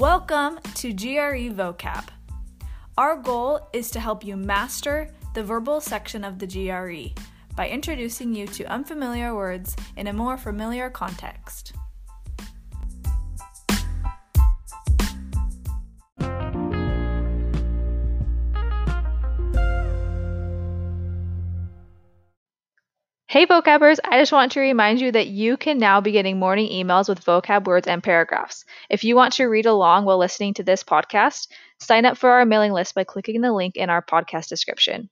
Welcome to GRE Vocab. Our goal is to help you master the verbal section of the GRE by introducing you to unfamiliar words in a more familiar context. Hey vocabbers, I just want to remind you that you can now be getting morning emails with vocab words and paragraphs. If you want to read along while listening to this podcast, sign up for our mailing list by clicking the link in our podcast description.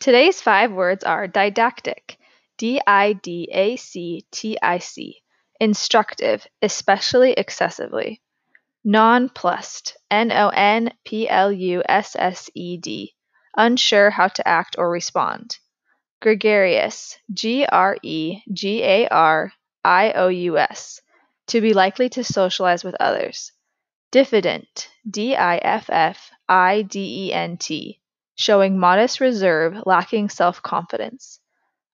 Today's five words are didactic, D I D A C T I C, instructive, especially excessively, nonplussed, N O N P L U S S E D, unsure how to act or respond Gregarious, G R E G A R I O U S, to be likely to socialize with others. Diffident, D I F F I D E N T, showing modest reserve, lacking self confidence.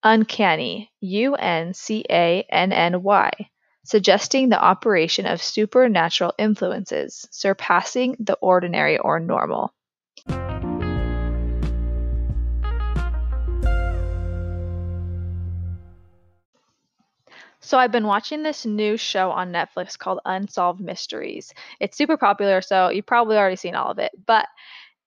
Uncanny, U N C A N N Y, suggesting the operation of supernatural influences, surpassing the ordinary or normal. So I've been watching this new show on Netflix called Unsolved Mysteries. It's super popular, so you've probably already seen all of it, but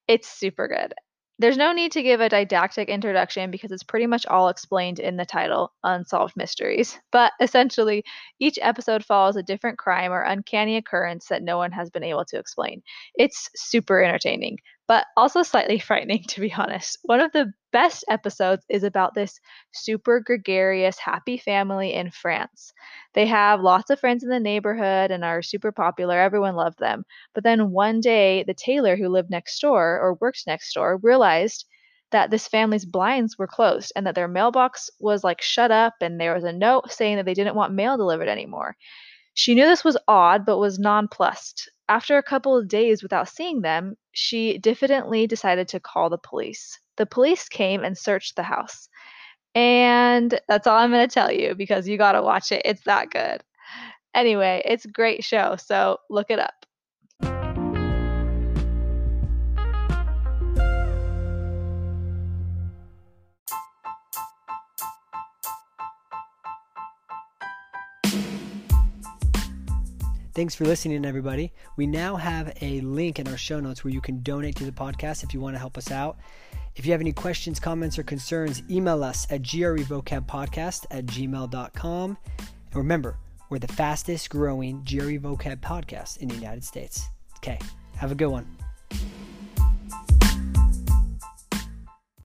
it's super good. There's no need to give a didactic introduction because it's pretty much all explained in the title, Unsolved Mysteries. But essentially, each episode follows a different crime or uncanny occurrence that no one has been able to explain. It's super entertaining but also slightly frightening, to be honest. One of the best episodes is about this super gregarious, happy family in France. They have lots of friends in the neighborhood and are super popular. Everyone loved them. But then one day, the tailor who lived next door or worked next door realized that this family's blinds were closed and that their mailbox was like shut up and there was a note saying that they didn't want mail delivered anymore. She knew this was odd, but was nonplussed. After a couple of days without seeing them, she diffidently decided to call the police. The police came and searched the house. And that's all I'm going to tell you because you got to watch it. It's that good. Anyway, it's a great show, so look it up. Thanks for listening, everybody. We now have a link in our show notes where you can donate to the podcast if you want to help us out. If you have any questions, comments, or concerns, email us at grevocabpodcast at gmail.com. And remember, we're the fastest growing GRE vocab podcast in the United States. Okay, have a good one.